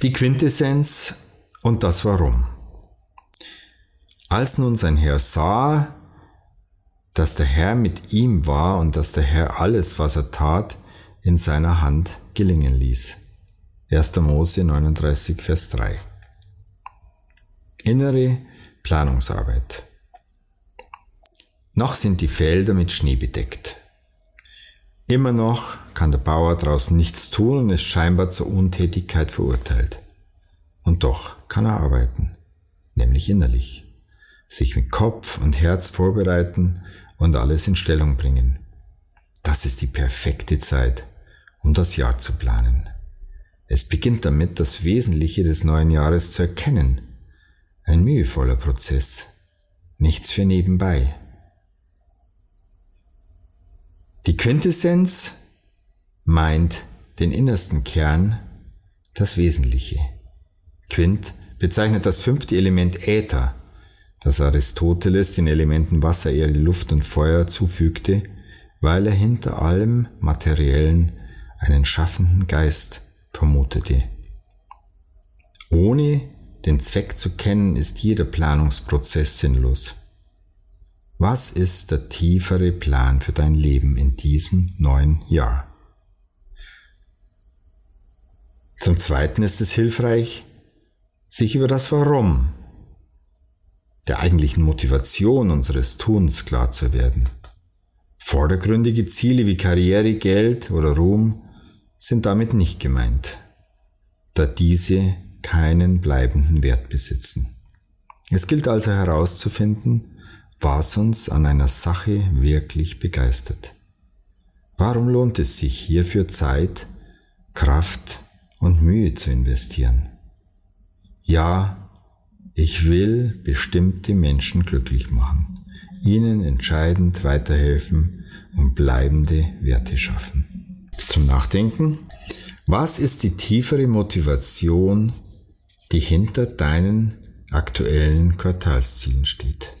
Die Quintessenz und das Warum. Als nun sein Herr sah, dass der Herr mit ihm war und dass der Herr alles, was er tat, in seiner Hand gelingen ließ. 1. Mose 39, Vers 3. Innere Planungsarbeit. Noch sind die Felder mit Schnee bedeckt. Immer noch kann der Bauer draußen nichts tun und ist scheinbar zur Untätigkeit verurteilt. Und doch kann er arbeiten, nämlich innerlich, sich mit Kopf und Herz vorbereiten und alles in Stellung bringen. Das ist die perfekte Zeit, um das Jahr zu planen. Es beginnt damit, das Wesentliche des neuen Jahres zu erkennen. Ein mühevoller Prozess, nichts für nebenbei. Quintessenz meint den innersten Kern, das Wesentliche. Quint bezeichnet das fünfte Element Äther, das Aristoteles den Elementen Wasser, Erde, Luft und Feuer zufügte, weil er hinter allem Materiellen einen schaffenden Geist vermutete. Ohne den Zweck zu kennen, ist jeder Planungsprozess sinnlos. Was ist der tiefere Plan für dein Leben in diesem neuen Jahr? Zum Zweiten ist es hilfreich, sich über das Warum der eigentlichen Motivation unseres Tuns klar zu werden. Vordergründige Ziele wie Karriere, Geld oder Ruhm sind damit nicht gemeint, da diese keinen bleibenden Wert besitzen. Es gilt also herauszufinden, was uns an einer Sache wirklich begeistert. Warum lohnt es sich hierfür Zeit, Kraft und Mühe zu investieren? Ja, ich will bestimmte Menschen glücklich machen, ihnen entscheidend weiterhelfen und bleibende Werte schaffen. Zum Nachdenken. Was ist die tiefere Motivation, die hinter deinen aktuellen Quartalszielen steht?